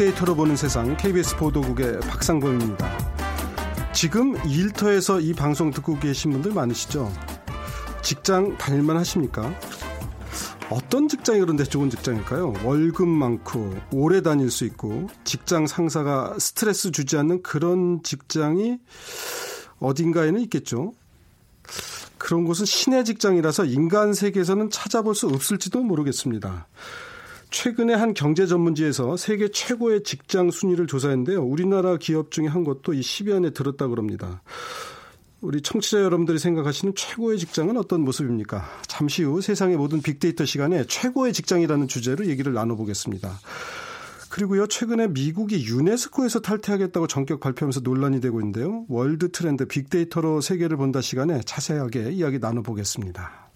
빅데이터로 보는 세상 KBS 보도국의 박상범입니다. 지금 일터에서 이 방송 듣고 계신 분들 많으시죠? 직장 다닐만 하십니까? 어떤 직장이 그런데 좋은 직장일까요? 월급 많고 오래 다닐 수 있고 직장 상사가 스트레스 주지 않는 그런 직장이 어딘가에는 있겠죠. 그런 곳은 신의 직장이라서 인간 세계에서는 찾아볼 수 없을지도 모르겠습니다. 최근에 한 경제 전문지에서 세계 최고의 직장 순위를 조사했는데요. 우리나라 기업 중에 한 곳도 이 10위 안에 들었다고 합니다. 우리 청취자 여러분들이 생각하시는 최고의 직장은 어떤 모습입니까? 잠시 후 세상의 모든 빅데이터 시간에 최고의 직장이라는 주제로 얘기를 나눠보겠습니다. 그리고요, 최근에 미국이 유네스코에서 탈퇴하겠다고 전격 발표하면서 논란이 되고 있는데요. 월드 트렌드 빅데이터로 세계를 본다 시간에 자세하게 이야기 나눠보겠습니다.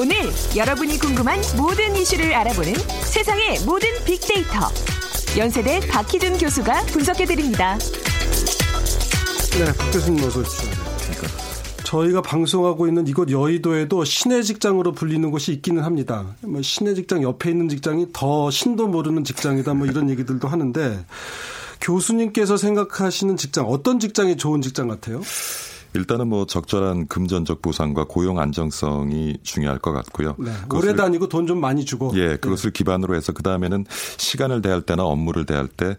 오늘 여러분이 궁금한 모든 이슈를 알아보는 세상의 모든 빅데이터. 연세대 박희준 교수가 분석해드립니다. 네, 박 교수님 어서 오십시오. 저희가 방송하고 있는 이곳 여의도에도 신의 직장으로 불리는 곳이 있기는 합니다. 뭐 신의 직장 옆에 있는 직장이 더 신도 모르는 직장이다 뭐 이런 얘기들도 하는데 교수님께서 생각하시는 직장 어떤 직장이 좋은 직장 같아요? 일단은 뭐 적절한 금전적 보상과 고용 안정성이 중요할 것 같고요. 네, 오래 다니고 돈 좀 많이 주고. 예, 그것을 네. 기반으로 해서 그 다음에는 시간을 대할 때나 업무를 대할 때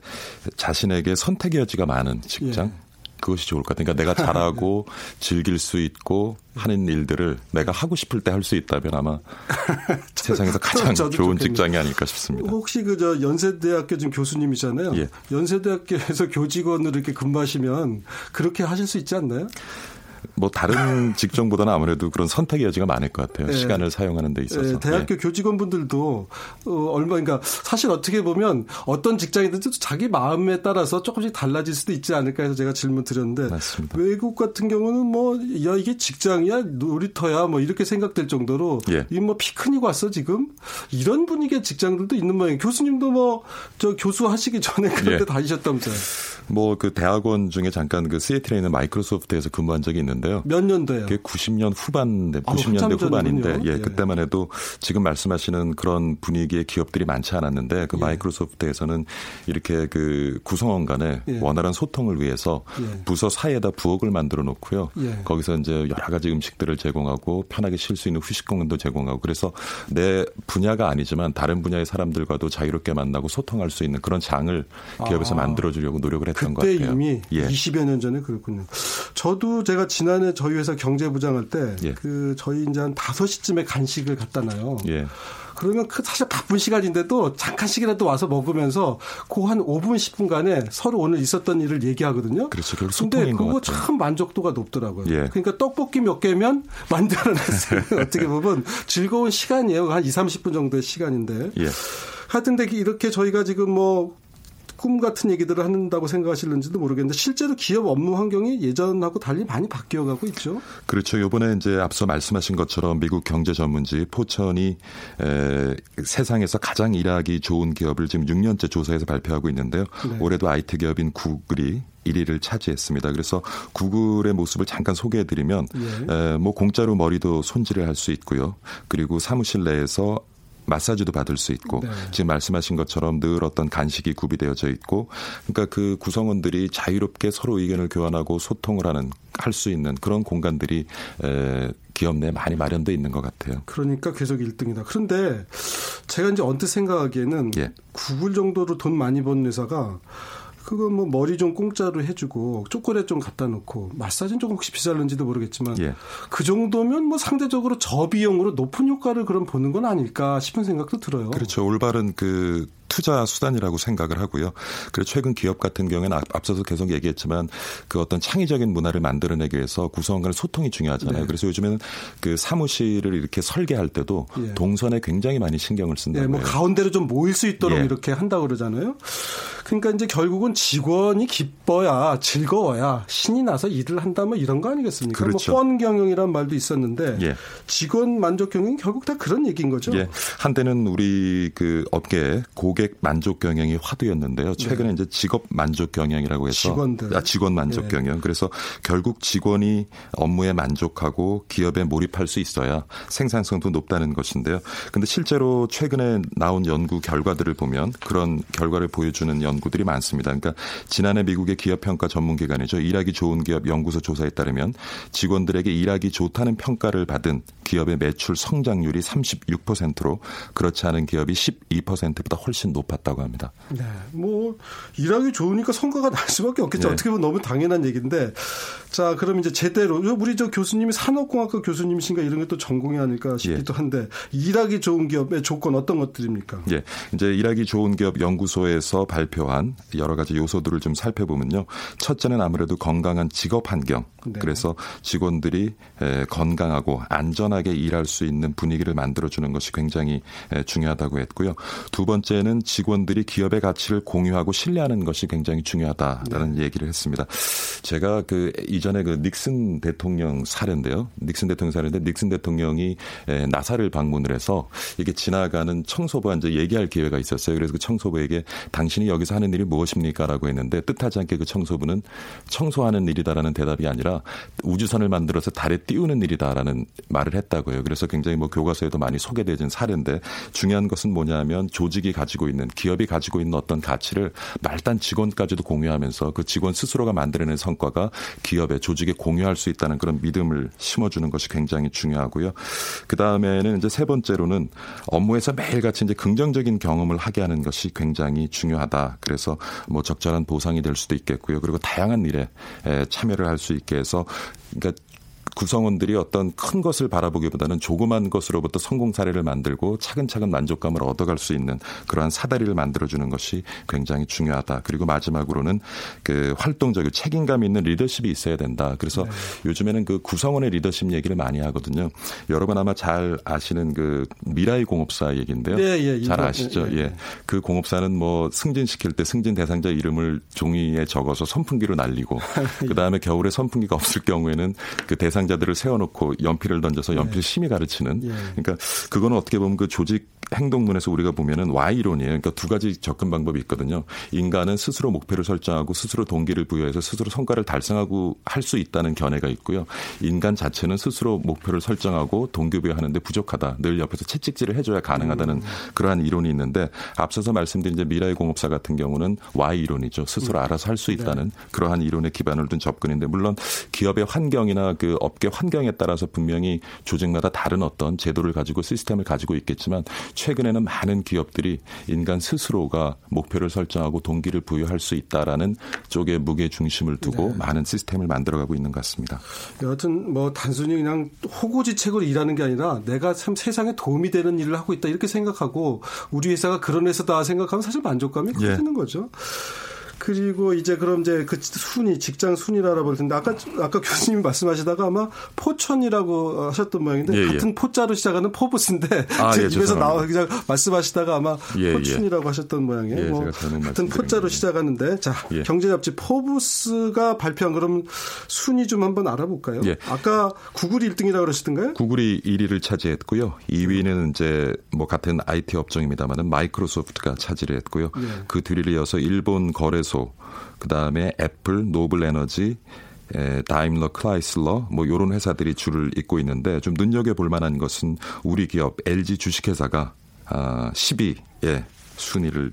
자신에게 선택의 여지가 많은 직장. 예. 그것이 좋을 것 같아요. 그러니까 내가 잘하고 즐길 수 있고 하는 일들을 내가 하고 싶을 때 할 수 있다면 아마 세상에서 가장 좋은 좋겠네요. 직장이 아닐까 싶습니다. 혹시 그 저 연세대학교 지금 교수님이잖아요. 예. 연세대학교에서 교직원으로 이렇게 근무하시면 그렇게 하실 수 있지 않나요? 뭐 다른 직종보다는 아무래도 그런 선택의 여지가 많을 것 같아요. 네. 시간을 사용하는 데 있어서. 네. 대학교 예. 교직원분들도 어, 얼마 그러니까 사실 어떻게 보면 어떤 직장이든지 자기 마음에 따라서 조금씩 달라질 수도 있지 않을까 해서 제가 질문 드렸는데 맞습니다. 외국 같은 경우는 뭐 야 이게 직장이야 놀이터야 뭐 이렇게 생각될 정도로 예. 이뭐 피크닉 왔어 지금 이런 분위기의 직장들도 있는 모양이에요. 교수님도 뭐 저 교수 하시기 전에 그런 데 예. 다니셨다면서요. 뭐 그 대학원 중에 잠깐 그 시애틀에 있는 마이크로소프트에서 근무한 적이 있는데 있는데요. 몇 년도예요? 그게 90년 후반, 90년대 아, 후반인데, 예, 예, 그때만 해도 지금 말씀하시는 그런 분위기의 기업들이 많지 않았는데 그 예. 마이크로소프트에서는 이렇게 그 구성원 간의 예. 원활한 소통을 위해서 예. 부서 사이에다 부엌을 만들어 놓고요. 예. 거기서 이제 여러 가지 음식들을 제공하고 편하게 쉴 수 있는 후식 공간도 제공하고 그래서 내 분야가 아니지만 다른 분야의 사람들과도 자유롭게 만나고 소통할 수 있는 그런 장을 기업에서 아, 만들어 주려고 노력을 했던 것 같아요. 그때 이미 예. 20여 년 전에 그렇군요. 저도 제가 지난 지난해 저희 회사 경제부장할 때그 예. 그 저희 이제 한 5시쯤에 간식을 갖다 놔요. 예. 그러면 그 사실 바쁜 시간인데도 잠깐씩이라도 와서 먹으면서 그 한 5분 10분간에 서로 오늘 있었던 일을 얘기하거든요. 그렇죠. 근데 그거 참 만족도가 높더라고요. 예. 그러니까 떡볶이 몇 개면 만들어냈어요. 어떻게 보면 즐거운 시간이에요. 한 2, 30분 정도의 시간인데. 예. 하여튼 이렇게 저희가 지금 뭐 꿈 같은 얘기들을 한다고 생각하실는지도 모르겠는데 실제로 기업 업무 환경이 예전하고 달리 많이 바뀌어가고 있죠. 그렇죠. 이번에 이제 앞서 말씀하신 것처럼 미국 경제 전문지 포천이 에, 세상에서 가장 일하기 좋은 기업을 지금 6년째 조사해서 발표하고 있는데요. 네. 올해도 IT 기업인 구글이 1위를 차지했습니다. 그래서 구글의 모습을 잠깐 소개해드리면 예. 에, 뭐 공짜로 머리도 손질을 할 수 있고요. 그리고 사무실 내에서 마사지도 받을 수 있고 네. 지금 말씀하신 것처럼 늘 어떤 간식이 구비되어져 있고 그러니까 그 구성원들이 자유롭게 서로 의견을 교환하고 소통을 하는 할 수 있는 그런 공간들이 에, 기업 내에 많이 마련돼 있는 것 같아요. 그러니까 계속 1등이다. 그런데 제가 이제 언뜻 생각하기에는 예. 구글 정도로 돈 많이 버는 회사가 그거 뭐 머리 좀 공짜로 해주고 초콜릿 좀 갖다 놓고 마사지는 조금 혹시 비쌀는지도 모르겠지만 예. 그 정도면 뭐 상대적으로 저비용으로 높은 효과를 그럼 보는 건 아닐까 싶은 생각도 들어요. 그렇죠. 올바른 그 투자 수단이라고 생각을 하고요. 그리고 최근 기업 같은 경우에는 앞서서 계속 얘기했지만 그 어떤 창의적인 문화를 만들어내기 위해서 구성원 간의 소통이 중요하잖아요. 네. 그래서 요즘에는 그 사무실을 이렇게 설계할 때도 예. 동선에 굉장히 많이 신경을 쓴다고 네, 뭐 가운데로 좀 모일 수 있도록 예. 이렇게 한다고 그러잖아요. 그러니까 이제 결국은 직원이 기뻐야 즐거워야 신이 나서 일을 한다 뭐 이런 거 아니겠습니까? 뭐 그렇죠. 뭐펀 경영이란 말도 있었는데 예. 직원 만족 경영 결국 다 그런 얘기인 거죠. 예. 한때는 우리 그 업계 고객 만족 경영이 화두였는데요. 최근에 네. 이제 직업 만족 경영이라고 해서 직원들. 아, 직원 만족 예. 경영. 그래서 결국 직원이 업무에 만족하고 기업에 몰입할 수 있어야 생산성도 높다는 것인데요. 근데 실제로 최근에 나온 연구 결과들을 보면 그런 결과를 보여주는 연구들이 많습니다. 그러니까 지난해 미국의 기업 평가 전문 기관이죠. 일하기 좋은 기업 연구소 조사에 따르면 직원들에게 일하기 좋다는 평가를 받은 기업의 매출 성장률이 36%로 그렇지 않은 기업이 12%보다 훨씬 높았다고 합니다. 네. 뭐 일하기 좋으니까 성과가 날 수밖에 없겠죠. 네. 어떻게 보면 너무 당연한 얘기인데 자, 그럼 이제 제대로 우리 저 교수님이 산업공학과 교수님이신가 이런 게 또 전공이 아닐까 싶기도 예. 한데 일하기 좋은 기업의 조건 어떤 것들입니까? 예. 이제 일하기 좋은 기업 연구소에서 발표한 여러 가지 요소들을 좀 살펴보면요. 첫째는 아무래도 건강한 직업 환경. 네. 그래서 직원들이 건강하고 안전하게 일할 수 있는 분위기를 만들어 주는 것이 굉장히 중요하다고 했고요. 두 번째는 직원들이 기업의 가치를 공유하고 신뢰하는 것이 굉장히 중요하다라는 네. 얘기를 했습니다. 제가 그 이전에 그 닉슨 대통령 사례인데요. 닉슨 대통령 사례인데 닉슨 대통령이 나사를 방문을 해서 이게 지나가는 청소부와 이제 얘기할 기회가 있었어요. 그래서 그 청소부에게 당신이 여기서 하는 일이 무엇입니까라고 했는데 뜻하지 않게 그 청소부는 청소하는 일이다라는 대답이 아니라 우주선을 만들어서 달에 띄우는 일이다라는 말을 했 다고요. 그래서 굉장히 뭐 교과서에도 많이 소개되진 사례인데 중요한 것은 뭐냐면 조직이 가지고 있는 기업이 가지고 있는 어떤 가치를 말단 직원까지도 공유하면서 그 직원 스스로가 만들어낸 성과가 기업의 조직에 공유할 수 있다는 그런 믿음을 심어주는 것이 굉장히 중요하고요. 그 다음에는 이제 세 번째로는 업무에서 매일같이 이제 긍정적인 경험을 하게 하는 것이 굉장히 중요하다. 그래서 뭐 적절한 보상이 될 수도 있겠고요. 그리고 다양한 일에 참여를 할 수 있게 해서 그러니까 구성원들이 어떤 큰 것을 바라보기보다는 조그만 것으로부터 성공 사례를 만들고 차근차근 만족감을 얻어갈 수 있는 그러한 사다리를 만들어주는 것이 굉장히 중요하다. 그리고 마지막으로는 그 활동적인 책임감 있는 리더십이 있어야 된다. 그래서 네. 요즘에는 그 구성원의 리더십 얘기를 많이 하거든요. 여러분 아마 잘 아시는 그 미라이 공업사 얘기인데요. 네, 예, 잘 아시죠? 예, 예. 예. 그 공업사는 뭐 승진시킬 때 승진 대상자 이름을 종이에 적어서 선풍기로 날리고 그 다음에 겨울에 선풍기가 없을 경우에는 그 대상 대상자들을 세워놓고 연필을 던져서 연필 네. 심의 가르치는. 예. 그러니까 그거는 어떻게 보면 그 조직 행동론에서 우리가 보면은 Y 이론이에요. 그러니까 두 가지 접근 방법이 있거든요. 인간은 스스로 목표를 설정하고 스스로 동기를 부여해서 스스로 성과를 달성하고 할 수 있다는 견해가 있고요. 인간 자체는 스스로 목표를 설정하고 동기 부여하는데 부족하다. 늘 옆에서 채찍질을 해줘야 가능하다는 음. 그러한 이론이 있는데 앞서서 말씀드린 이제 미라의 공업사 같은 경우는 Y 이론이죠. 스스로 음. 알아서 할 수 있다는 네. 그러한 이론에 기반을 둔 접근인데 물론 기업의 환경이나 그 업계 환경에 따라서 분명히 조직마다 다른 어떤 제도를 가지고 시스템을 가지고 있겠지만 최근에는 많은 기업들이 인간 스스로가 목표를 설정하고 동기를 부여할 수 있다라는 쪽에 무게 중심을 두고 네. 많은 시스템을 만들어가고 있는 것 같습니다. 여하튼 뭐 단순히 그냥 호구지책으로 일하는 게 아니라 내가 참 세상에 도움이 되는 일을 하고 있다 이렇게 생각하고 우리 회사가 그런 회사다 생각하면 사실 만족감이 커지는 예. 거죠. 그리고 이제 그럼 이제 그 순위 직장 순위를 알아볼 텐데 아까 아까 교수님 말씀하시다가 아마 포천이라고 하셨던 모양인데 예, 예. 같은 예. 포자로 시작하는 포브스인데 아, 제 예, 입에서 나와 그냥 말씀하시다가 아마 예, 예. 포춘이라고 하셨던 모양이에요. 뭐 같은 포자로 시작하는데 자 경제 잡지 포브스가 발표한 그럼 순위 좀 한번 알아볼까요? 아까 구글이 1등이라고 그러시던가요? 구글이 1위를 차지했고요. 2위는 이제 뭐 같은 IT 업종입니다만은 마이크로소프트가 차지를 했고요. 그 뒤를 이어서 일본 거래소 주유소, 그 다음에 애플, 노블 에너지, 에, 다임러 클라이슬러 뭐 요런 회사들이 줄을 잇고 있는데 좀 눈여겨 볼 만한 것은 우리 기업 LG 주식회사가 아 10위에 순위를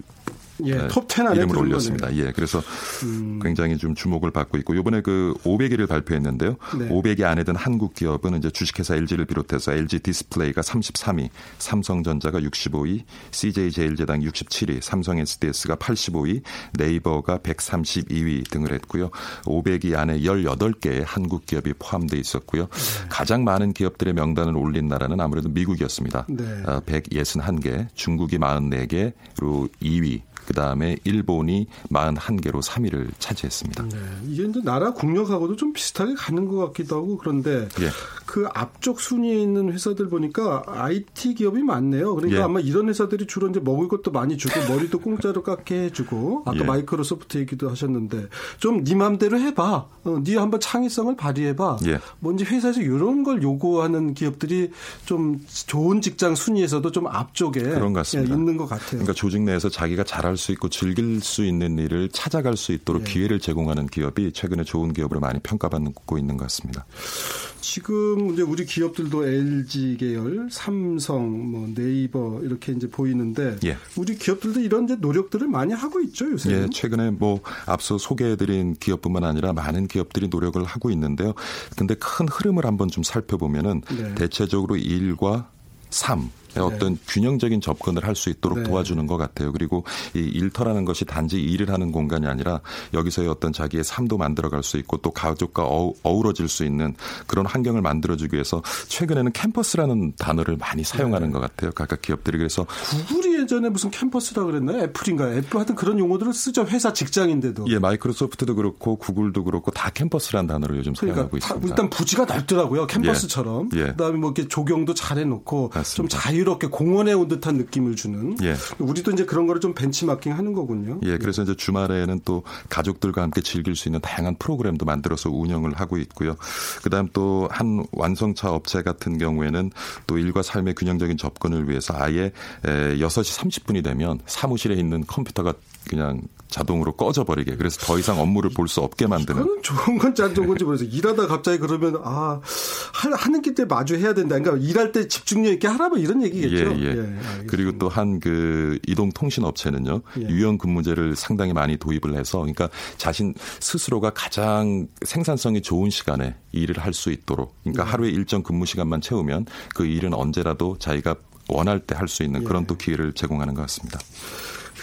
예, 네, 톱10 안에 이름을 올렸습니다. 거네요. 예, 그래서 음. 굉장히 좀 주목을 받고 있고 이번에 그 500위를 발표했는데요. 네. 500위 안에 든 한국 기업은 이제 주식회사 LG를 비롯해서 LG 디스플레이가 33위, 삼성전자가 65위, CJ 제일제당 67위, 삼성 SDS가 85위, 네이버가 132위 등을 했고요. 500위 안에 18개의 한국 기업이 포함되어 있었고요. 네. 가장 많은 기업들의 명단을 올린 나라는 아무래도 미국이었습니다. 네. 161개, 아, 중국이 44개, 그리고 2위 그다음에 일본이 41개로 3위를 차지했습니다. 네. 이게 이제 나라 국력하고도 좀 비슷하게 가는 것 같기도 하고 그런데 예. 그 앞쪽 순위에 있는 회사들 보니까 IT 기업이 많네요. 그러니까 예. 아마 이런 회사들이 주로 이제 먹을 것도 많이 주고 머리도 공짜로 깎게 해주고 아까 예. 마이크로소프트 얘기도 하셨는데 좀네 맘대로 해봐. 어, 네 한번 창의성을 발휘해봐. 예. 뭔지 회사에서 이런 걸 요구하는 기업들이 좀 좋은 직장 순위에서도 좀 앞쪽에 그런 것 같습니다. 예, 있는 것 같아요. 그러니까 조직 내에서 자기가 잘할 수 있고 즐길 수 있는 일을 찾아갈 수 있도록 예. 기회를 제공하는 기업이 최근에 좋은 기업으로 많이 평가받고 있는 것 같습니다. 지금 이제 우리 기업들도 LG 계열, 삼성, 뭐 네이버 이렇게 이제 보이는데 예. 우리 기업들도 이런 이제 노력들을 많이 하고 있죠 요새. 예, 최근에 뭐 앞서 소개해드린 기업뿐만 아니라 많은 기업들이 노력을 하고 있는데요. 근데 큰 흐름을 한번 좀 살펴보면은 네. 대체적으로 일과 삶 네. 어떤 균형적인 접근을 할 수 있도록 네. 도와주는 것 같아요. 그리고 이 일터라는 것이 단지 일을 하는 공간이 아니라 여기서의 어떤 자기의 삶도 만들어갈 수 있고 또 가족과 어우러질 수 있는 그런 환경을 만들어주기 위해서 최근에는 캠퍼스라는 단어를 많이 사용하는 네. 것 같아요. 각각 기업들이 그래서 구글이 예전에 무슨 캠퍼스라 그랬나요? 애플인가요? 애플 하여튼 그런 용어들을 쓰죠. 회사 직장인데도. 예, 마이크로소프트도 그렇고 구글도 그렇고 다 캠퍼스라는 단어를 요즘 그러니까 사용하고 있습니다. 일단 부지가 넓더라고요. 캠퍼스처럼. 예. 예. 그다음에 뭐 이렇게 조경도 잘 해놓고 맞습니다. 좀 자유 자유롭게 공원에 온 듯한 느낌을 주는. 예. 우리도 이제 그런 거를 좀 벤치마킹 하는 거군요. 예, 그래서 이제 주말에는 또 가족들과 함께 즐길 수 있는 다양한 프로그램도 만들어서 운영을 하고 있고요. 그다음 또 한 완성차 업체 같은 경우에는 또 일과 삶의 균형적인 접근을 위해서 아예 6시 30분이 되면 사무실에 있는 컴퓨터가 그냥 자동으로 꺼져버리게 그래서 더 이상 업무를 볼 수 없게 만드는. 그건 좋은 건지 안 좋은 건지 모르겠어요. 일하다 갑자기 그러면 아 하는 길 때 마주 해야 된다. 그러니까 일할 때 집중력 있게 하라 뭐 이런 얘기겠죠. 예, 예. 예 그리고 또 한 그 이동통신 업체는요 예. 유형 근무제를 상당히 많이 도입을 해서 그러니까 자신 스스로가 가장 생산성이 좋은 시간에 일을 할 수 있도록 그러니까 예. 하루에 일정 근무 시간만 채우면 그 일은 언제라도 자기가 원할 때 할 수 있는 그런 예. 또 기회를 제공하는 것 같습니다.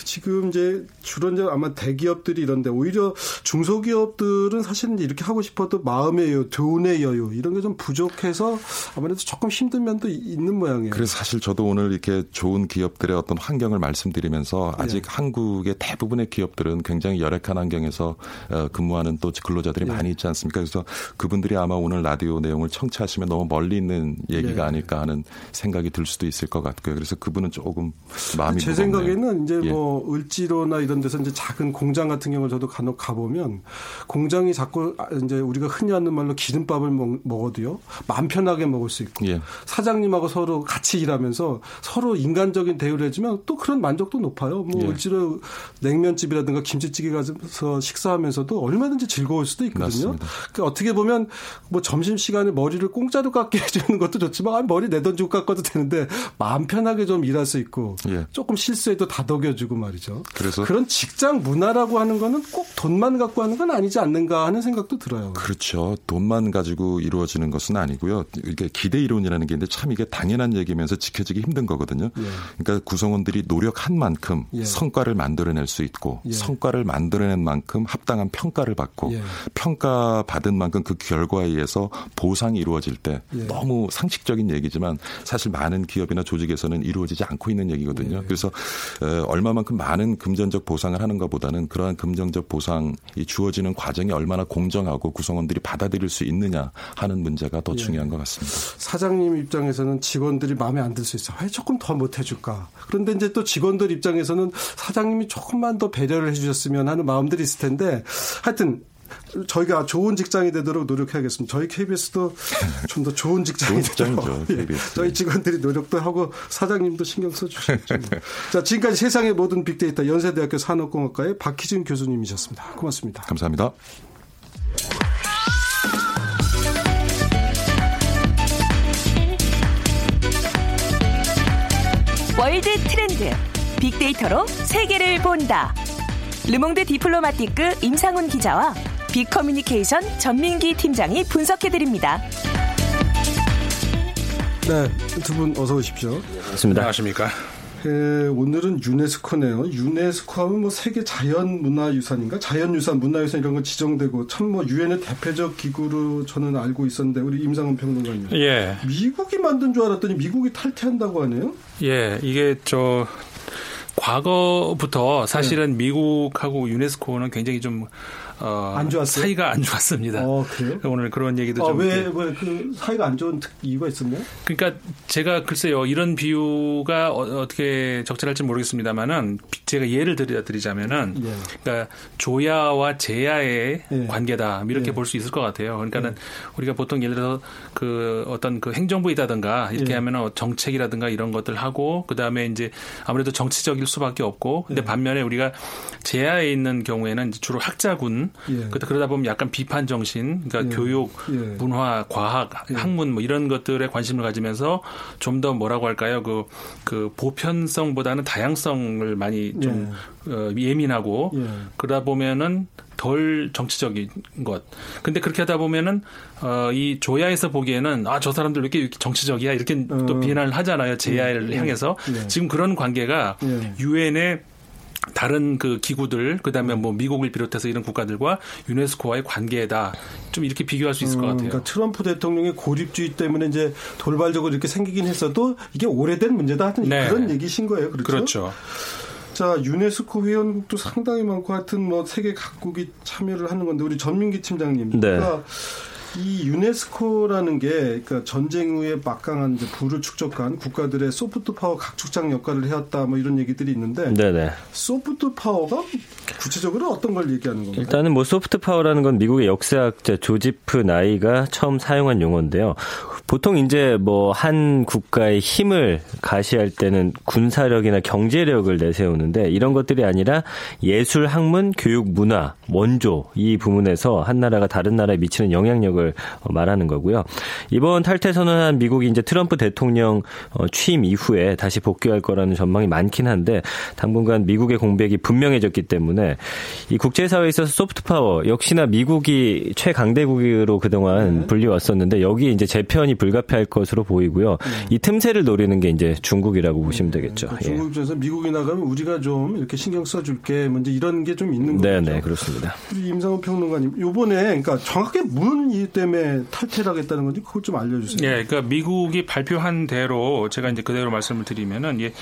지금 이제 주로 이제 아마 대기업들이 이런데 오히려 중소기업들은 사실은 이렇게 하고 싶어도 마음의 여유, 돈의 여유 이런 게 좀 부족해서 아무래도 조금 힘든 면도 있는 모양이에요. 그래서 사실 저도 오늘 이렇게 좋은 기업들의 어떤 환경을 말씀드리면서 아직 네. 한국의 대부분의 기업들은 굉장히 열악한 환경에서 어, 근무하는 또 근로자들이 네. 많이 있지 않습니까? 그래서 그분들이 아마 오늘 라디오 내용을 청취하시면 너무 멀리 있는 얘기가 네. 아닐까 하는 생각이 들 수도 있을 것 같고요. 그래서 그분은 조금 마음이 제 무겁네요. 생각에는 이제 예. 뭐 을지로나 이런 데서 이제 작은 공장 같은 경우를 저도 간혹 가보면 공장이 자꾸 이제 우리가 흔히 하는 말로 기름밥을 먹, 어도요 마음 편하게 먹을 수 있고 예. 사장님하고 서로 같이 일하면서 서로 인간적인 대우를 해주면 또 그런 만족도 높아요. 뭐 예. 을지로 냉면집이라든가 김치찌개 가서 식사하면서도 얼마든지 즐거울 수도 있거든요. 그러니까 어떻게 보면 뭐 점심 시간에 머리를 공짜로 깎게 해주는 것도 좋지만 아, 머리 내 돈 주고 깎아도 되는데 마음 편하게 좀 일할 수 있고 예. 조금 실수해도 다독여주고 말이죠. 그래서 그런 직장 문화라고 하는 거는 꼭 돈만 갖고 하는 건 아니지 않는가 하는 생각도 들어요. 그렇죠. 돈만 가지고 이루어지는 것은 아니고요. 이게 기대 이론이라는 게 있는데 참 이게 당연한 얘기면서 지켜지기 힘든 거거든요. 예. 그러니까 구성원들이 노력한 만큼 예. 성과를 만들어낼 수 있고 예. 성과를 만들어낸 만큼 합당한 평가를 받고 예. 평가 받은 만큼 그 결과에 의해서 보상이 이루어질 때 예. 너무 상식적인 얘기지만 사실 많은 기업이나 조직에서는 이루어지지 않고 있는 얘기거든요. 예. 그래서 얼마만큼 많은 금전적 보상을 하는 것보다는 그러한 금전적 보상이 주어지는 과정이 얼마나 공정하고 구성원들이 받아들일 수 있느냐 하는 문제가 더 예. 중요한 것 같습니다. 사장님 입장에서는 직원들이 마음에 안 들 수 있어. 왜 조금 더 못 해줄까? 그런데 이제 또 직원들 입장에서는 사장님이 조금만 더 배려를 해주셨으면 하는 마음들이 있을 텐데 하여튼 저희가 좋은 직장이 되도록 노력해야겠습니다. 저희 KBS도 좀 더 좋은 직장이 되도록 예, 저희 직원들이 노력도 하고 사장님도 신경 써주시죠. 자, 지금까지 세상의 모든 빅데이터 연세대학교 산업공학과의 박희준 교수님이셨습니다. 고맙습니다. 감사합니다. 월드 트렌드 빅데이터로 세계를 본다. 르몽드 디플로마티크 임상훈 기자와 빅커뮤니케이션 전민기 팀장이 분석해드립니다. 네, 두 분 어서 오십시오. 반갑습니다. 안녕하십니까. 예, 오늘은 유네스코네요. 유네스코 하면 뭐 세계 자연문화유산인가? 자연유산, 문화유산 이런 거 지정되고 참 뭐 유엔의 대표적 기구로 저는 알고 있었는데 우리 임상훈 평론가님. 예. 미국이 만든 줄 알았더니 미국이 탈퇴한다고 하네요. 예, 이게 저 과거부터 사실은 네. 미국하고 유네스코는 굉장히 좀 어, 안 좋았어요? 사이가 안 좋았습니다. 어, 그래요? 오늘 그런 얘기도 아, 좀. 왜, 왜, 그 사이가 안 좋은 이유가 있었나요? 그러니까 제가 글쎄요, 이런 비유가 어, 떻게 적절할지 모르겠습니다만은 제가 예를 들어 드리자면은, 예. 그러니까 조야와 제야의 예. 관계다 이렇게 예. 볼수 있을 것 같아요. 그러니까는 예. 우리가 보통 예를 들어 그 어떤 그 행정부이다든가 이렇게 예. 하면은 정책이라든가 이런 것들 하고 그 다음에 이제 아무래도 정치적일 수밖에 없고, 근데 예. 반면에 우리가 제야에 있는 경우에는 주로 학자군 예. 그러다 보면 약간 비판 정신, 그러니까 예. 교육, 예. 문화, 과학, 예. 학문 뭐 이런 것들에 관심을 가지면서 좀 더 뭐라고 할까요? 그, 그 보편성보다는 다양성을 많이 좀 예. 어, 예민하고 예. 그러다 보면은 덜 정치적인 것. 근데 그렇게 하다 보면은 어, 이 조야에서 보기에는 아 저 사람들 왜 이렇게 정치적이야 이렇게 어. 또 비난을 하잖아요 제야를 향해서 지금 그런 관계가 유엔의 다른 그 기구들 그다음에 뭐 미국을 비롯해서 이런 국가들과 유네스코와의 관계다 좀 이렇게 비교할 수 있을 것 같아요. 그러니까 트럼프 대통령의 고립주의 때문에 이제 돌발적으로 이렇게 생기긴 했어도 이게 오래된 문제다 하여튼 네. 그런 얘기신 거예요. 그렇죠. 그렇죠. 자, 유네스코 회원국도 상당히 많고 하여튼 뭐 세계 각국이 참여를 하는 건데 우리 전민기 팀장님. 네. 그러니까 이 유네스코라는 게 그러니까 전쟁 후에 막강한 부를 축적한 국가들의 소프트 파워 각축장 역할을 해왔다 뭐 이런 얘기들이 있는데 네네. 소프트 파워가 구체적으로 어떤 걸 얘기하는 건가요? 일단은 뭐 소프트 파워라는 건 미국의 역사학자 조지프 나이가 처음 사용한 용어인데요. 보통 이제 뭐 한 국가의 힘을 과시할 때는 군사력이나 경제력을 내세우는데 이런 것들이 아니라 예술, 학문, 교육, 문화, 원조 이 부분에서 한 나라가 다른 나라에 미치는 영향력을 말하는 거고요. 이번 탈퇴 선언한 미국이 이제 트럼프 대통령 어, 취임 이후에 다시 복귀할 거라는 전망이 많긴 한데 당분간 미국의 공백이 분명해졌기 때문에 이 국제사회에 있어서 소프트 파워 역시나 미국이 최강대국으로 그동안 네. 불리웠었는데 여기 이제 재편이 불가피할 것으로 보이고요. 네. 이 틈새를 노리는 게 이제 중국이라고 보시면 되겠죠. 그러니까 중국 입장에서 예. 미국이 나가면 우리가 좀 이렇게 신경 써줄게 먼저 이런 게 좀 있는 거죠. 네네 그렇습니다. 임상훈 평론가님 이번에 그러니까 정확히 이유 때문에 탈퇴를 하겠다는 건지 그걸 좀 알려주세요. 네, 그러니까 미국이 발표한 대로 제가 이제 그대로 말씀을 드리면은 예,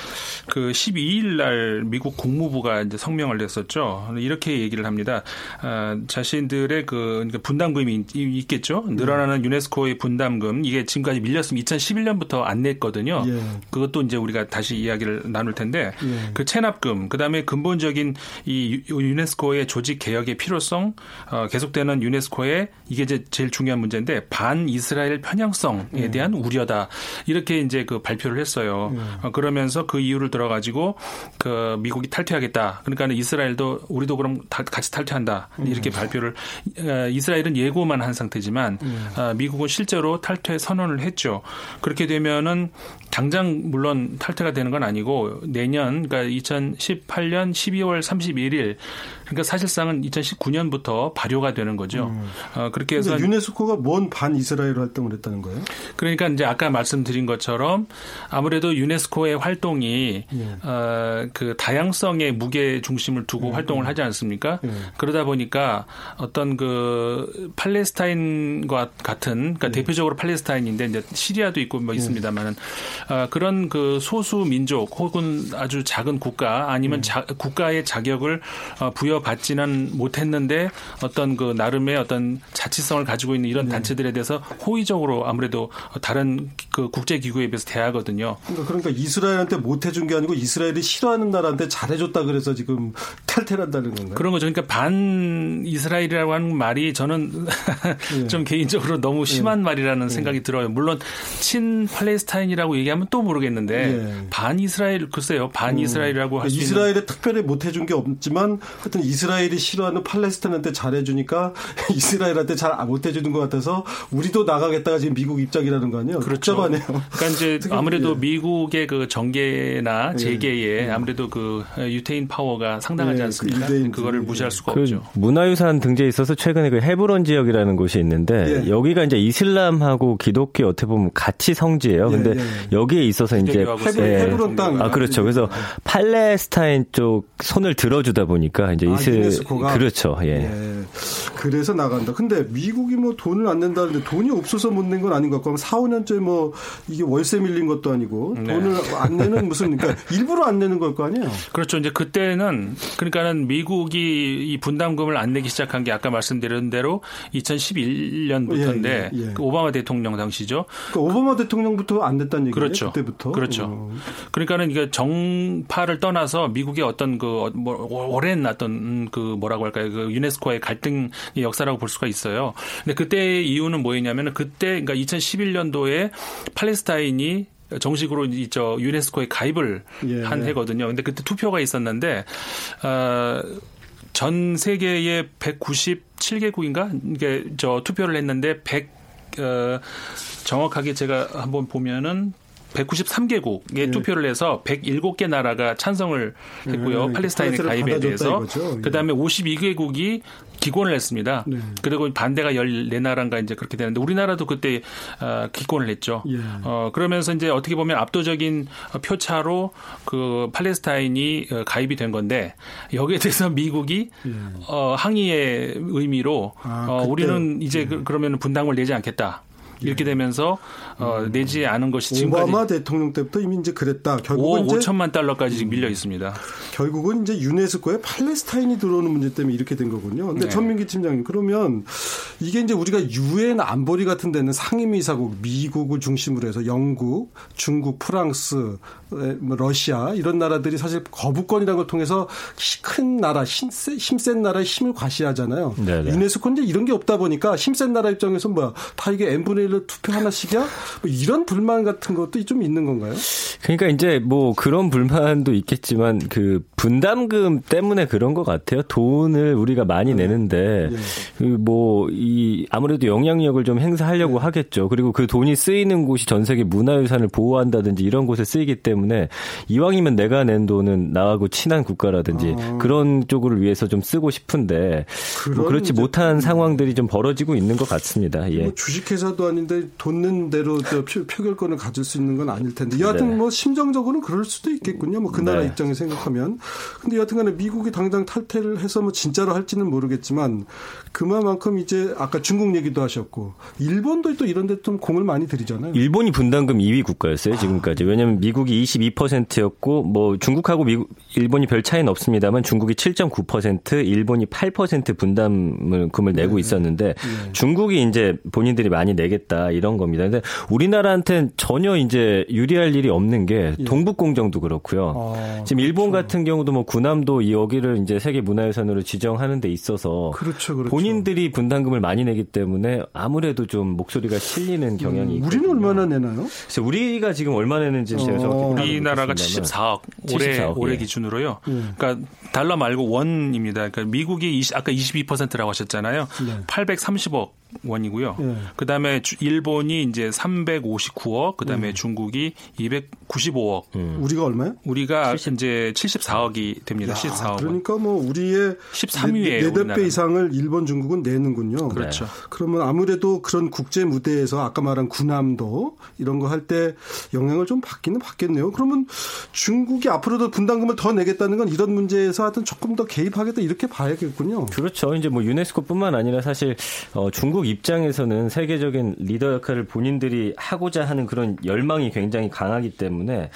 그 12일 날 미국 국무부가 이제 성명을 냈었죠. 이렇게 얘기를 합니다. 아, 자신들의 그 그러니까 분담금이 있겠죠. 늘어나는 유네스코의 분담금 이게 지금까지 밀렸으면 2011년부터 안 냈거든요. 예. 그것도 이제 우리가 다시 이야기를 나눌 텐데 예. 그 체납금 그다음에 근본적인 이 유네스코의 조직 개혁의 필요성 어, 계속되는 유네스코의 이게 이제 제일 중요 한 문제인데 반 이스라엘 편향성에 예. 대한 우려다 이렇게 이제 그 발표를 했어요. 예. 어, 그러면서 그 이유를 들어가지고 그 미국이 탈퇴하겠다. 그러니까 이스라엘도 우리도 그럼 다 같이 탈퇴한다 이렇게 음. 발표를 어, 이스라엘은 예고만 한 상태지만 음. 어, 미국은 실제로 탈퇴 선언을 했죠. 그렇게 되면은 당장 물론 탈퇴가 되는 건 아니고 내년 그러니까 2018년 12월 31일 그러니까 사실상은 2019년부터 발효가 되는 거죠. 음. 어, 그렇게 해서 유네스코가 뭔 반 이스라엘 활동을 했다는 거예요? 그러니까 이제 아까 말씀드린 것처럼 아무래도 유네스코의 활동이 예. 어, 그 다양성의 무게 중심을 두고 예. 활동을 하지 않습니까? 예. 그러다 보니까 어떤 그 팔레스타인과 같은 그러니까 예. 대표적으로 팔레스타인인데 이제 시리아도 있고 뭐 예. 있습니다만은 어, 그런 그 소수 민족 혹은 아주 작은 국가 아니면 예. 자, 국가의 자격을 어, 부여 받지는 못했는데 어떤 그 나름의 어떤 자치성을 가지고 있는 이런 네. 단체들에 대해서 호의적으로 아무래도 다른 그 국제 기구에 비해서 대하거든요. 그러니까, 그러니까 이스라엘한테 못 해준 게 아니고 이스라엘이 싫어하는 나라한테 잘해줬다 그래서 지금 탈퇴한다는 건가요? 그런 거죠. 그러니까 반 이스라엘이라고 하는 말이 저는 네. 좀 개인적으로 너무 심한 네. 말이라는 네. 생각이 들어요. 물론 친 팔레스타인이라고 얘기하면 또 모르겠는데 네. 반 이스라엘 글쎄요 반 이스라엘이라고 할수 그러니까 이스라엘에 특별히 못 해준 게 없지만 하여튼 이스라엘이 싫어하는 팔레스타인한테 잘해주니까 이스라엘한테 잘 못해주는 것 같아서 우리도 나가겠다가 지금 미국 입장이라는 거 아니에요? 그렇죠. 복잡하네요. 그러니까 이제 아무래도 예. 미국의 그 정계나 예. 재계에 예. 아무래도 그 유태인 파워가 상당하지 예. 않습니까? 그 그거를 무시할 수가 그 없죠. 문화유산 등재에 있어서 최근에 그 헤브론 지역이라는 곳이 있는데 예. 여기가 이제 이슬람하고 기독교 어떻게 보면 같이 성지예요. 근데 예, 여기에 있어서 이제 헤브론 땅. 아 그렇죠. 그래서 팔레스타인 쪽 손을 들어주다 보니까 이제 아, 이슬 유네스코가? 그렇죠. 예. 예. 그래서 나간다. 근데 미국이 뭐 돈을 안 낸다는데 돈이 없어서 못 낸 건 아닌 것 같고 4, 5년째 뭐 이게 월세 밀린 것도 아니고 네. 돈을 안 내는 무슨 그러니까 일부러 안 내는 걸 거 아니에요. 그렇죠. 이제 그때는 그러니까는 미국이 이 분담금을 안 내기 시작한 게 아까 말씀드린 대로 2011년부터인데 예, 예, 예. 그 오바마 대통령 당시죠. 그 오바마 대통령부터 안 됐다는 얘기예요. 그렇죠. 그때부터. 그렇죠. 어. 그러니까는 이게 정파를 떠나서 미국의 어떤 그 뭐, 오랜 어떤 그 뭐라고 할까요? 그 유네스코의 갈등의 역사라고 볼 수가 있어요. 근데 그때 이유는 뭐였냐면은 그때 그러니까 2011년도에 팔레스타인이 정식으로 이저 유네스코에 가입을 예. 한 해거든요. 근데 그때 투표가 있었는데 어, 전 세계의 197개국인가 이게 저 투표를 했는데 100 어, 정확하게 제가 한번 보면은 193개국에 네. 투표를 해서 107개 나라가 찬성을 했고요. 네. 팔레스타인의 가입에 대해서. 그다음에 52개국이 기권을 했습니다. 네. 그리고 반대가 14나라인가 이제 그렇게 되는데 우리나라도 그때 어, 기권을 했죠. 예. 어, 그러면서 이제 어떻게 보면 압도적인 표차로 그 팔레스타인이 어, 가입이 된 건데 여기에 대해서 미국이 예. 어, 항의의 의미로 아, 어, 우리는 이제 예. 그, 그러면 분담을 내지 않겠다. 이렇게 되면서 어, 내지 않은 것이 지금까지 오바마 대통령 때부터 이미 이제 그랬다. 결국은 5, 5천만 달러까지 지금 밀려 있습니다. 결국은 이제 유네스코에 팔레스타인이 들어오는 문제 때문에 이렇게 된 거군요. 근데 네. 전민기 팀장님 그러면 이게 이제 우리가 유엔 안보리 같은 데는 상임이사국 미국을 중심으로 해서 영국, 중국, 프랑스, 뭐 러시아 이런 나라들이 사실 거부권이라는 걸 통해서 큰 나라, 힘센, 힘센 나라의 힘을 과시하잖아요. 네네. 유네스코는 이제 이런 게 없다 보니까 힘센 나라 입장에서 뭐야 다 이게 n분의 1로 투표 하나씩이야? 뭐 이런 불만 같은 것도 좀 있는 건가요? 그러니까 이제 뭐 그런 불만도 있겠지만 그 분담금 때문에 그런 것 같아요. 돈을 우리가 많이 네. 내는데 네. 그 그뭐이 아무래도 영향력을 좀 행사하려고 네. 하겠죠. 그리고 그 돈이 쓰이는 곳이 전 세계 문화유산을 보호한다든지 이런 곳에 쓰이기 때문에 이왕이면 내가 낸 돈은 나하고 친한 국가라든지 아. 그런 쪽을 위해서 좀 쓰고 싶은데 뭐 그렇지 못한 상황들이 좀 벌어지고 있는 것 같습니다. 예. 뭐 주식회사도 아닌데 돈는 대로 표, 표결권을 가질 수 있는 건 아닐 텐데 여하튼 네. 뭐 심정적으로는 그럴 수도 있겠군요. 뭐 그 나라 네. 입장에 생각하면 근데 여하튼간에 미국이 당장 탈퇴를 해서 뭐 진짜로 할지는 모르겠지만 그만큼 이제 아까 중국 얘기도 하셨고 일본도 또 이런 데 좀 공을 많이 들이잖아요. 일본이 분담금 2위 국가였어요 지금까지. 왜냐하면 미국이 22%였고 뭐 중국하고 미국, 일본이 별 차이는 없습니다만 중국이 7.9% 일본이 8% 분담금을 내고 네. 있었는데 네. 중국이 이제 본인들이 많이 내겠다 이런 겁니다. 근데 우리나라한테는 전혀 이제 유리할 일이 없는 게 예. 동북 공정도 그렇고요. 아, 지금 일본 그렇죠. 같은 경우도 뭐 군함도 여기를 이제 세계 문화유산으로 지정하는 데 있어서 그렇죠, 그렇죠. 본인들이 분담금을 많이 내기 때문에 아무래도 좀 목소리가 실리는 경향이 음, 우리는 얼마나 내나요? 그래서 우리가 지금 얼마 내는지 제가 어. 우리나라가 74억 올해 74억, 올해 예. 기준으로요. 음. 그러니까 달러 말고 원입니다. 그러니까 미국이 20, 아까 22%라고 하셨잖아요. 네. 830억 원이고요. 예. 그다음에 일본이 이제 359억, 그다음에 음. 중국이 295억. 음. 우리가 얼마요? 우리가 70. 이제 74억이 됩니다. 야, 74억. 그러니까 뭐 우리의 13위에 4배 이상을 일본, 중국은 내는군요. 그렇죠. 네. 그러면 아무래도 그런 국제 무대에서 아까 말한 군함도 이런 거 할 때 영향을 좀 받기는 받겠네요. 그러면 중국이 앞으로도 분담금을 더 내겠다는 건 이런 문제에서 하여튼 조금 더 개입하겠다 이렇게 봐야겠군요. 그렇죠. 이제 뭐 유네스코뿐만 아니라 사실 어, 중국 중국 입장에서는 세계적인 리더 역할을 본인들이 하고자 하는 그런 열망이 굉장히 강하기 때문에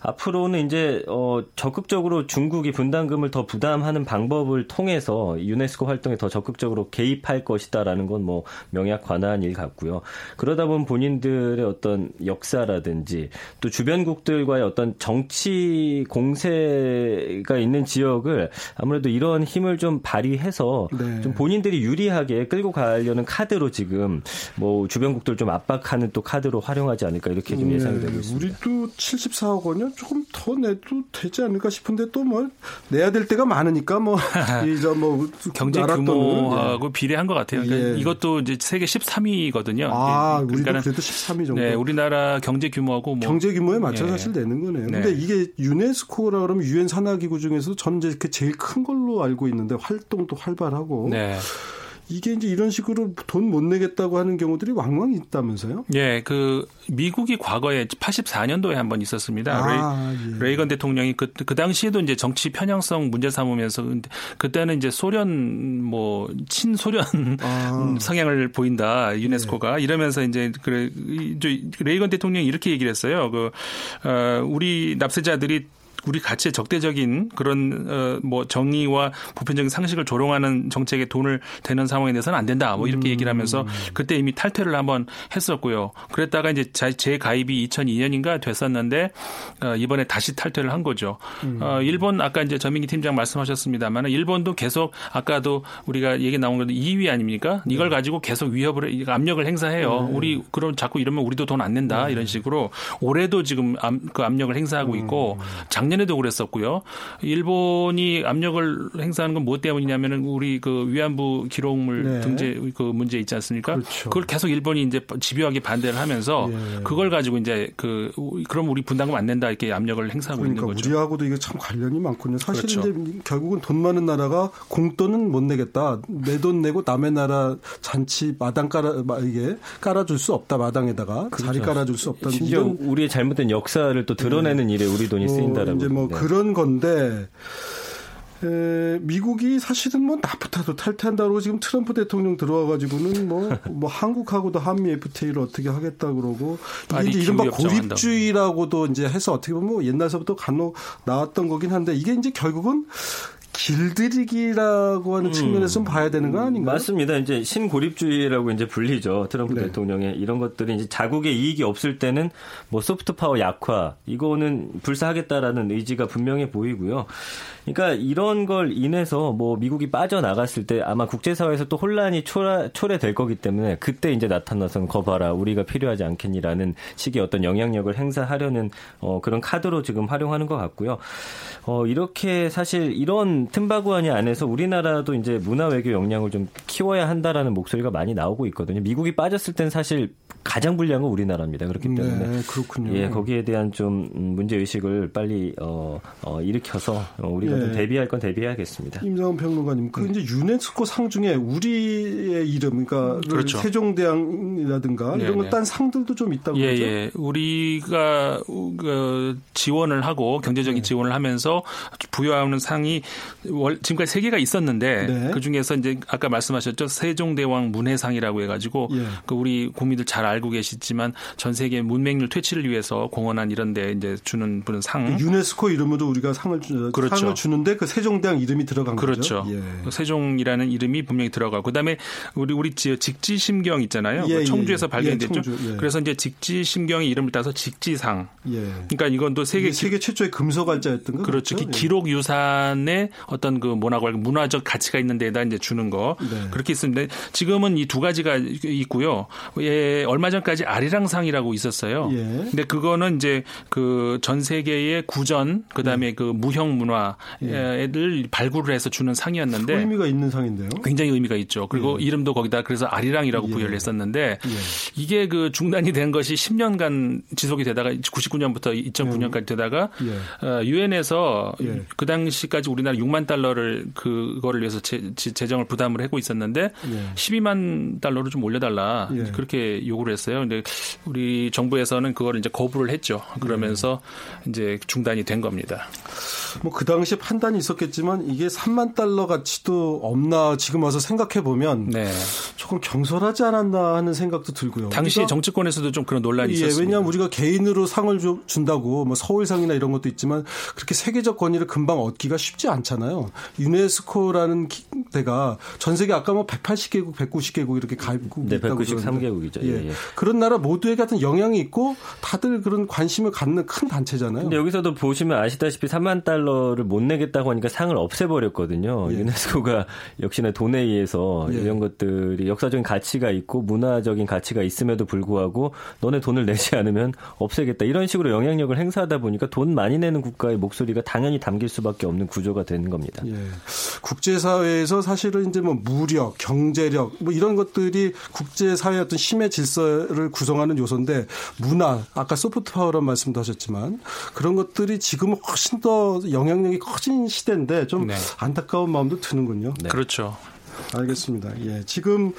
앞으로는 이제 어 적극적으로 중국이 분담금을 더 부담하는 방법을 통해서 유네스코 활동에 더 적극적으로 개입할 것이다라는 건 뭐 명약 관한 일 같고요. 그러다 보면 본인들의 어떤 역사라든지 또 주변국들과의 어떤 정치 공세가 있는 지역을 아무래도 이런 힘을 좀 발휘해서 네. 좀 본인들이 유리하게 끌고 가려는 카드로 지금 뭐 주변국들 좀 압박하는 또 카드로 활용하지 않을까 이렇게 좀 예상이 되고 네. 있습니다. 우리도 74억 원 이요? 조금 더 내도 되지 않을까 싶은데 또 뭐 내야 될 때가 많으니까 뭐 이저 뭐 경제 규모하고 예. 비례한 것 같아요. 그러니까 예. 이것도 이제 세계 13위거든요. 아, 예. 우리도 그래도 13위 정도. 네, 우리나라 경제 규모하고 뭐 경제 규모에 맞춰 서 예. 사실 내는 거네요. 네. 근데 이게 유네스코라 그러면 유엔 산하기구 중에서 전 이제 제일 큰 걸로 알고 있는데 활동도 활발하고. 네. 이게 이제 이런 식으로 돈 못 내겠다고 하는 경우들이 왕왕 있다면서요? 예, 그 미국이 과거에 84년도에 한 번 있었습니다. 아, 레이, 예. 레이건 대통령이 그, 그 당시에도 이제 정치 편향성 문제 삼으면서 그때는 이제 소련 뭐 친소련 아. 성향을 보인다 유네스코가 예. 이러면서 이제 그래 레이건 대통령이 이렇게 얘기를 했어요. 그 어, 우리 납세자들이 우리 가치에 적대적인 그런 어 뭐 정의와 보편적인 상식을 조롱하는 정책에 돈을 대는 상황에 대해서는 안 된다. 뭐 이렇게 음. 얘기를 하면서 그때 이미 탈퇴를 한번 했었고요. 그랬다가 이제 재 가입이 2002년인가 됐었는데 어 이번에 다시 탈퇴를 한 거죠. 음. 어 일본 아까 이제 전민기 팀장 말씀하셨습니다만 일본도 계속 아까도 우리가 얘기 나온 건데 2위 아닙니까? 이걸 네. 가지고 계속 위협을 압력을 행사해요. 네. 우리 그럼 자꾸 이러면 우리도 돈 안 낸다 네. 이런 식으로 올해도 지금 그 압력을 행사하고 있고 음. 작년 작년에도 그랬었고요. 일본이 압력을 행사하는 건뭐 때문이냐면은 우리 그 위안부 기록물 네. 등재 그 문제 있지 않습니까? 그렇죠. 그걸 계속 일본이 이제 집요하게 반대를 하면서 예. 그걸 가지고 이제 그 그럼 우리 분담금 안 낸다 이렇게 압력을 행사하고 그러니까 있는 거죠. 우리하고도 이게 참 관련이 많군요. 사실 그렇죠. 이제 결국은 돈 많은 나라가 공돈은 못 내겠다. 내 돈 내고 남의 나라 잔치 마당 깔아 이게 깔아줄 수 없다 마당에다가 그렇죠. 자리 깔아줄 수 없다. 심지어 우리의 잘못된 역사를 또 드러내는 네. 일에 우리 돈이 쓰인다라 고. 뭐 네. 그런 건데 에, 미국이 사실은 뭐 나프타도 탈퇴한다고 지금 트럼프 대통령 들어와가지고는 뭐, 뭐 한국하고도 한미 FTA를 어떻게 하겠다 그러고 이게 이제 이른바 고립주의라고도 이제 해서 어떻게 보면 뭐 옛날서부터 간혹 나왔던 거긴 한데 이게 이제 결국은 길들이기라고 하는 음. 측면에서 좀 봐야 되는 거 아닌가요? 맞습니다. 이제 신고립주의라고 이제 불리죠. 트럼프 네. 대통령의 이런 것들이 이제 자국의 이익이 없을 때는 뭐 소프트 파워 약화 이거는 불사하겠다라는 의지가 분명해 보이고요. 그러니까 이런 걸 인해서 뭐 미국이 빠져나갔을 때 아마 국제사회에서 또 혼란이 초래, 초래될 거기 때문에 그때 이제 나타나서는 거봐라 우리가 필요하지 않겠니라는 식의 어떤 영향력을 행사하려는 어, 그런 카드로 지금 활용하는 것 같고요. 어, 이렇게 사실 이런 틈바구니 안에서 우리나라도 이제 문화 외교 역량을 좀 키워야 한다라는 목소리가 많이 나오고 있거든요. 미국이 빠졌을 땐 사실 가장 불리한 건 우리나라입니다. 그렇기 때문에 네, 그렇군요. 예, 거기에 대한 좀 문제 의식을 빨리 어, 어, 일으켜서 우리가 네. 좀 대비할 건 대비해야겠습니다. 임상훈 평론가님, 그 음. 이제 유네스코 상 중에 우리의 이름, 그러니까 그렇죠. 세종대왕이라든가 네, 이런 것딴 네. 상들도 좀 있다고 예, 그러죠. 예, 우리가 그 지원을 하고 경제적인 네. 지원을 하면서 부여하는 상이 지금까지 세 개가 있었는데 네. 그 중에서 이제 아까 말씀하셨죠 세종대왕 문해상이라고 해가지고 예. 그 우리 국민들 잘 알고 계시지만 전 세계 문맹률 퇴치를 위해서 공헌한 이런데 이제 주는 분은 상. 그 유네스코 이름으로 우리가 상을 주, 그렇죠. 상을 주는데 그 세종대왕 이름이 들어간 그렇죠. 거죠. 예. 세종이라는 이름이 분명히 들어가고 그다음에 우리 우리 직지심경 있잖아요. 예, 그 청주에서 예. 발견됐죠. 청주, 예. 그래서 이제 직지심경의 이름을 따서 직지상. 예. 그러니까 이건 또 세계 세계 최초의 금속알자였던 거 그렇죠. 그렇죠? 기록 유산의 어떤 그 문화관 문화적 가치가 있는 데다 이제 주는 거 네. 그렇게 있습니다. 지금은 이 두 가지가 있고요. 예, 얼마 전까지 아리랑상이라고 있었어요. 예. 근데 그거는 이제 그 전 세계의 구전 그다음에 예. 그 무형 문화를 예. 발굴을 해서 주는 상이었는데 의미가 있는 상인데요. 굉장히 의미가 있죠. 그리고 예. 이름도 거기다 그래서 아리랑이라고 예. 부여를 했었는데 이게 그 중단이 된 것이 10년간 지속이 되다가 99년부터 2009년까지 되다가 유엔에서 그 당시까지 우리나라 6만 달러를 그거를 위해서 재, 재정을 부담을 하고 있었는데 12만 달러로 좀 올려달라 그렇게 요구를 했어요. 근데 우리 정부에서는 그걸 이제 거부를 했죠. 그러면서 네. 이제 중단이 된 겁니다. 뭐 그 당시에 판단이 있었겠지만 이게 3만 달러 가치도 없나 지금 와서 생각해 보면 네. 조금 경솔하지 않았나 하는 생각도 들고요. 당시 정치권에서도 좀 그런 논란이 예, 있었습니다. 왜냐하면 우리가 개인으로 상을 준다고 뭐 서울상이나 이런 것도 있지만 그렇게 세계적 권위를 금방 얻기가 쉽지 않잖아요. 유네스코라는 데가 전 세계 아까 뭐 180개국, 190개국 이렇게 가입국이 네, 있다고 193개국이죠. 예. 예. 그런 나라 모두에게 같은 영향이 있고 다들 그런 관심을 갖는 큰 단체잖아요. 근데 여기서도 보시면 아시다시피 3만 달러를 못 내겠다고 하니까 상을 없애버렸거든요. 예. 유네스코가 역시나 돈에 의해서 예. 이런 것들이 역사적인 가치가 있고 문화적인 가치가 있음에도 불구하고 너네 돈을 내지 않으면 없애겠다. 이런 식으로 영향력을 행사하다 보니까 돈 많이 내는 국가의 목소리가 당연히 담길 수밖에 없는 구조가 되는 겁니다. 예. 국제사회에서 사실은 이제 뭐 무력, 경제력 뭐 이런 것들이 국제사회의 어떤 질서 질서를 구성하는 요소인데 문화 아까 소프트 파워란 말씀도 하셨지만 그런 것들이 지금 훨씬 더 영향력이 커진 시대인데 좀 네. 안타까운 마음도 드는군요. 네. 그렇죠. 알겠습니다. 예, 지금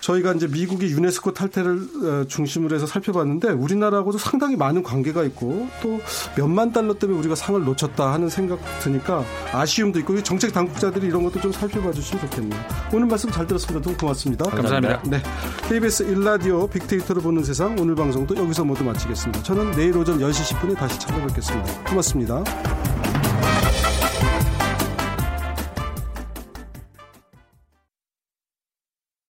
저희가 이제 미국이 유네스코 탈퇴를 어, 중심으로 해서 살펴봤는데 우리나라하고도 상당히 많은 관계가 있고 또 몇만 달러 때문에 우리가 상을 놓쳤다 하는 생각 드니까 아쉬움도 있고 정책 당국자들이 이런 것도 좀 살펴봐 주시면 좋겠네요. 오늘 말씀 잘 들었습니다. 너무 고맙습니다. 감사합니다. 네. KBS 일라디오 빅데이터로 보는 세상 오늘 방송도 여기서 모두 마치겠습니다. 저는 내일 오전 10시 10분에 다시 찾아뵙겠습니다. 고맙습니다.